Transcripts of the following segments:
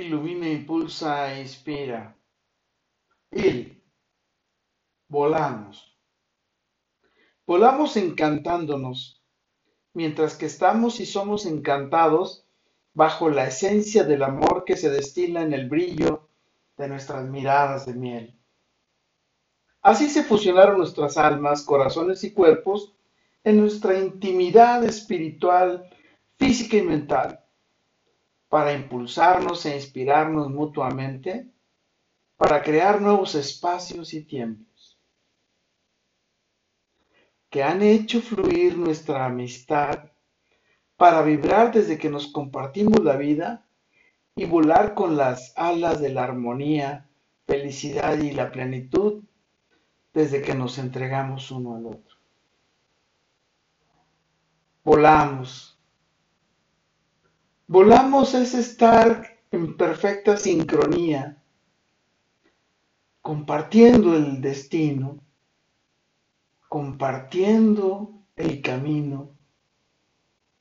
ilumina, impulsa e inspira. Il. Volamos. Volamos encantándonos, mientras que estamos y somos encantados bajo la esencia del amor que se destila en el brillo de nuestras miradas de miel. Así se fusionaron nuestras almas, corazones y cuerpos en nuestra intimidad espiritual, física y mental, para impulsarnos e inspirarnos mutuamente, para crear nuevos espacios y tiempos, que han hecho fluir nuestra amistad para vibrar desde que nos compartimos la vida y volar con las alas de la armonía, felicidad y la plenitud desde que nos entregamos uno al otro. Volamos. Volamos es estar en perfecta sincronía, compartiendo el destino, compartiendo el camino,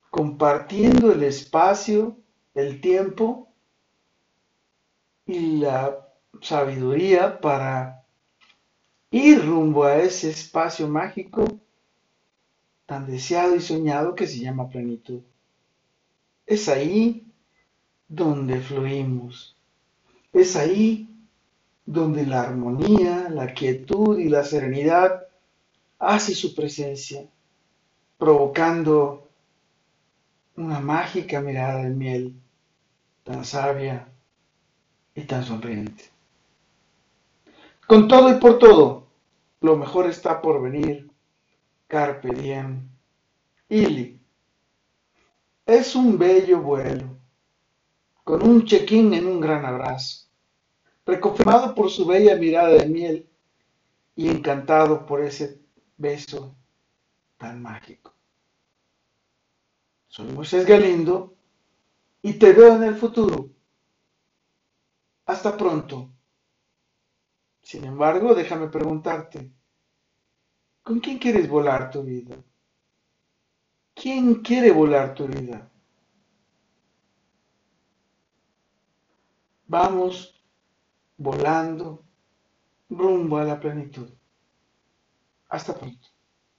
compartiendo el espacio, el tiempo y la sabiduría para ir rumbo a ese espacio mágico tan deseado y soñado que se llama plenitud. Es ahí donde fluimos. Es ahí donde la armonía, la quietud y la serenidad hace su presencia, provocando una mágica mirada de miel, tan sabia y tan sonriente. Con todo y por todo, lo mejor está por venir Carpe diem. Ili. Es un bello vuelo, con un check-in en un gran abrazo, reconfirmado por su bella mirada de miel y encantado por ese beso tan mágico. Soy Moisés Galindo y te veo en el futuro. Hasta pronto. Sin embargo, déjame preguntarte, ¿Con quién quieres volar tu vida? ¿Quién quiere volar tu vida? Vamos volando rumbo a la plenitud. Hasta pronto.